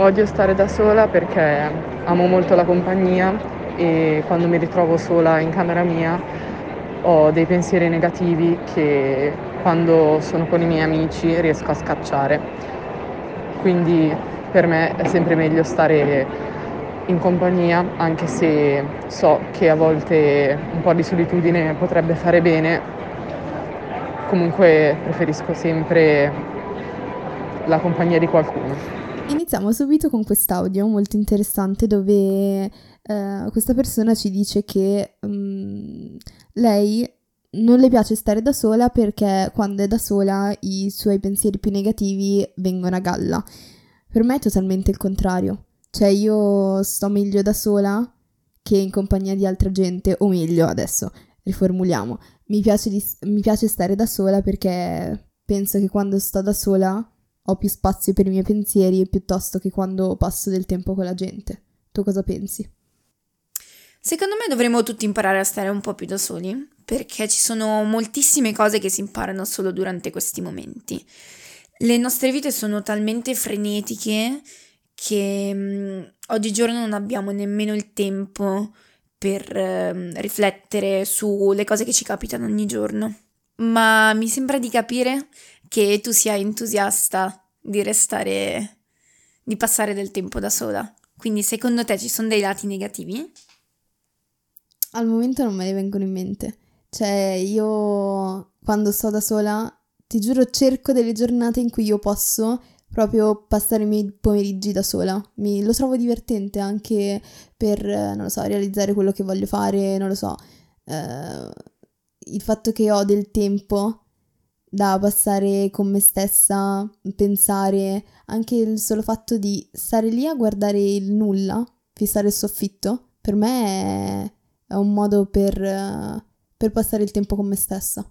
Odio stare da sola perché amo molto la compagnia e quando mi ritrovo sola in camera mia ho dei pensieri negativi che quando sono con i miei amici riesco a scacciare. Quindi per me è sempre meglio stare in compagnia, anche se so che a volte un po' di solitudine potrebbe fare bene. Comunque preferisco sempre la compagnia di qualcuno. Iniziamo subito con quest'audio molto interessante dove eh, questa persona ci dice che um, lei non le piace stare da sola perché quando è da sola i suoi pensieri più negativi vengono a galla. Per me è totalmente il contrario. Cioè io sto meglio da sola che in compagnia di altra gente, o meglio adesso, riformuliamo. Mi piace, di, mi piace stare da sola perché penso che quando sto da sola ho più spazio per i miei pensieri piuttosto che quando passo del tempo con la gente. Tu cosa pensi? Secondo me dovremmo tutti imparare a stare un po' più da soli, perché ci sono moltissime cose che si imparano solo durante questi momenti. Le nostre vite sono talmente frenetiche che mh, mm, oggigiorno non abbiamo nemmeno il tempo per eh, riflettere sulle cose che ci capitano ogni giorno. Ma mi sembra di capire che tu sia entusiasta di restare, di passare del tempo da sola. Quindi secondo te ci sono dei lati negativi? Al momento non me ne vengono in mente. Cioè, io quando sto da sola, ti giuro, cerco delle giornate in cui io posso proprio passare i miei pomeriggi da sola. Mi, lo trovo divertente anche per, non lo so, realizzare quello che voglio fare, non lo so. Eh, il fatto che ho del tempo da passare con me stessa, pensare, anche il solo fatto di stare lì a guardare il nulla, fissare il soffitto, per me è, un modo per, per passare il tempo con me stessa.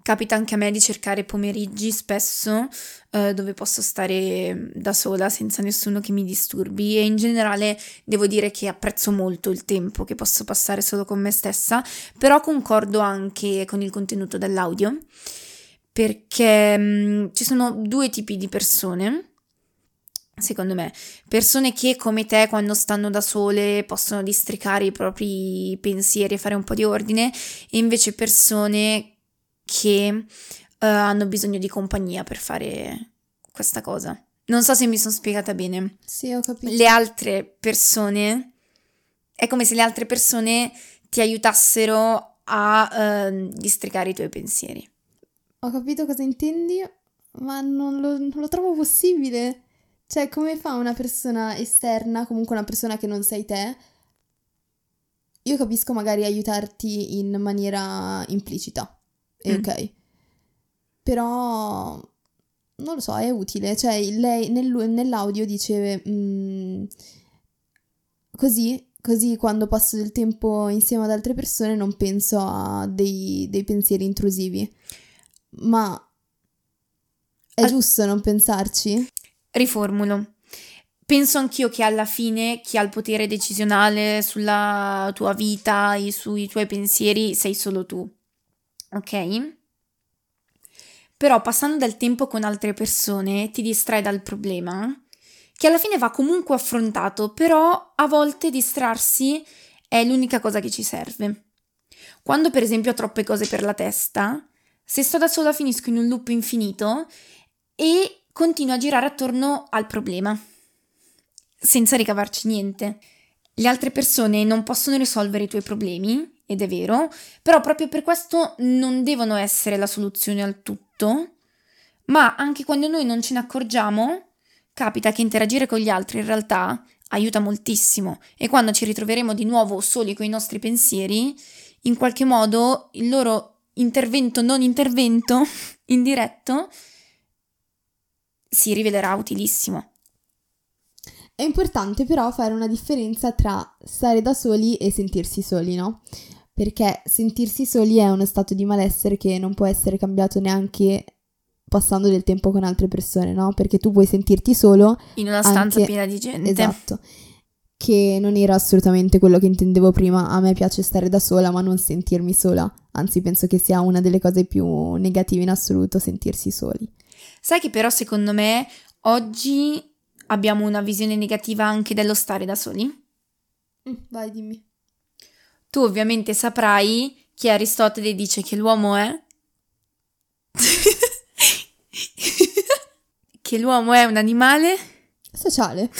Capita anche a me di cercare pomeriggi spesso eh, dove posso stare da sola senza nessuno che mi disturbi e in generale devo dire che apprezzo molto il tempo che posso passare solo con me stessa, però concordo anche con il contenuto dell'audio perché mh, mm, ci sono due tipi di persone. Secondo me, persone che come te quando stanno da sole possono districare i propri pensieri e fare un po' di ordine, e invece persone che uh, hanno bisogno di compagnia per fare questa cosa. Non so se mi sono spiegata bene. Sì, ho capito. Le altre persone è come se le altre persone ti aiutassero a uh, districare i tuoi pensieri. Ho capito cosa intendi, ma non lo, non lo trovo possibile. Cioè, come fa una persona esterna, comunque una persona che non sei te, io capisco magari aiutarti in maniera implicita, mm. ok. Però non lo so, è utile. Cioè, lei nel, nell'audio dice mm, così, così quando passo del tempo insieme ad altre persone non penso a dei, dei pensieri intrusivi. Ma è Al... giusto non pensarci? Riformulo. Penso anch'io che alla fine chi ha il potere decisionale sulla tua vita e sui tuoi pensieri sei solo tu. Ok? Però passando del tempo con altre persone ti distrai dal problema, che alla fine va comunque affrontato, però a volte distrarsi è l'unica cosa che ci serve. Quando per esempio ho troppe cose per la testa, se sto da sola finisco in un loop infinito e continuo a girare attorno al problema, senza ricavarci niente. Le altre persone non possono risolvere i tuoi problemi, ed è vero, però proprio per questo non devono essere la soluzione al tutto, ma anche quando noi non ce ne accorgiamo, capita che interagire con gli altri in realtà aiuta moltissimo e quando ci ritroveremo di nuovo soli con i nostri pensieri, in qualche modo il loro intervento non intervento indiretto si rivelerà utilissimo. È importante però fare una differenza tra stare da soli e sentirsi soli, no? Perché sentirsi soli è uno stato di malessere che non può essere cambiato neanche passando del tempo con altre persone, no? Perché tu puoi sentirti solo in una stanza anche... piena di gente. Esatto che non era assolutamente quello che intendevo prima. A me piace stare da sola, ma non sentirmi sola. Anzi, penso che sia una delle cose più negative in assoluto sentirsi soli. Sai che però secondo me oggi abbiamo una visione negativa anche dello stare da soli? Mm, vai, dimmi. Tu ovviamente saprai che Aristotele dice che l'uomo è... che l'uomo è un animale Sociale.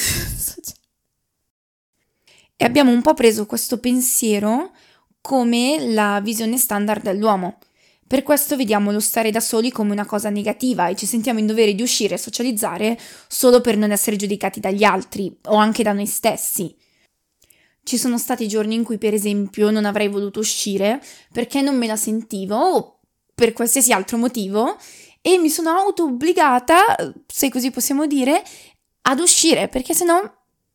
E abbiamo un po' preso questo pensiero come la visione standard dell'uomo. Per questo vediamo lo stare da soli come una cosa negativa e ci sentiamo in dovere di uscire e socializzare solo per non essere giudicati dagli altri o anche da noi stessi. Ci sono stati giorni in cui, per esempio, non avrei voluto uscire perché non me la sentivo o per qualsiasi altro motivo e mi sono auto obbligata, se così possiamo dire, ad uscire perché sennò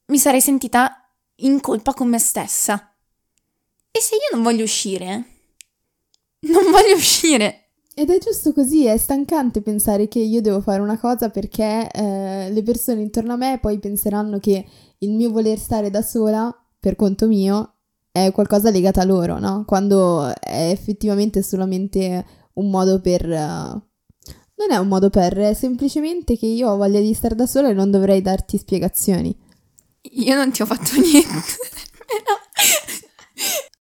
mi sarei sentita in colpa con me stessa. E se io non voglio uscire, non voglio uscire. Ed è giusto così, è stancante pensare che io devo fare una cosa perché eh, le persone intorno a me poi penseranno che il mio voler stare da sola, per conto mio, è qualcosa legato a loro, no? Quando è effettivamente solamente un modo per... uh, non è un modo per, è semplicemente che io ho voglia di stare da sola e non dovrei darti spiegazioni. Io non ti ho fatto niente.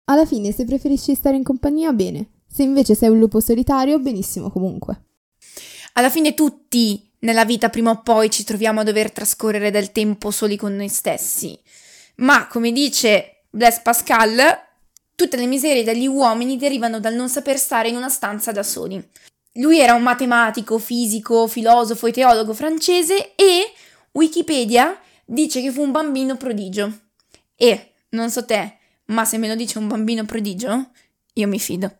Alla fine, se preferisci stare in compagnia, bene. Se invece sei un lupo solitario, benissimo comunque. Alla fine tutti nella vita prima o poi ci troviamo a dover trascorrere del tempo soli con noi stessi. Ma come dice Blaise Pascal, tutte le miserie degli uomini derivano dal non saper stare in una stanza da soli. Lui era un matematico, fisico, filosofo e teologo francese e Wikipedia dice che fu un bambino prodigio. E, non so te, ma se me lo dice un bambino prodigio, io mi fido.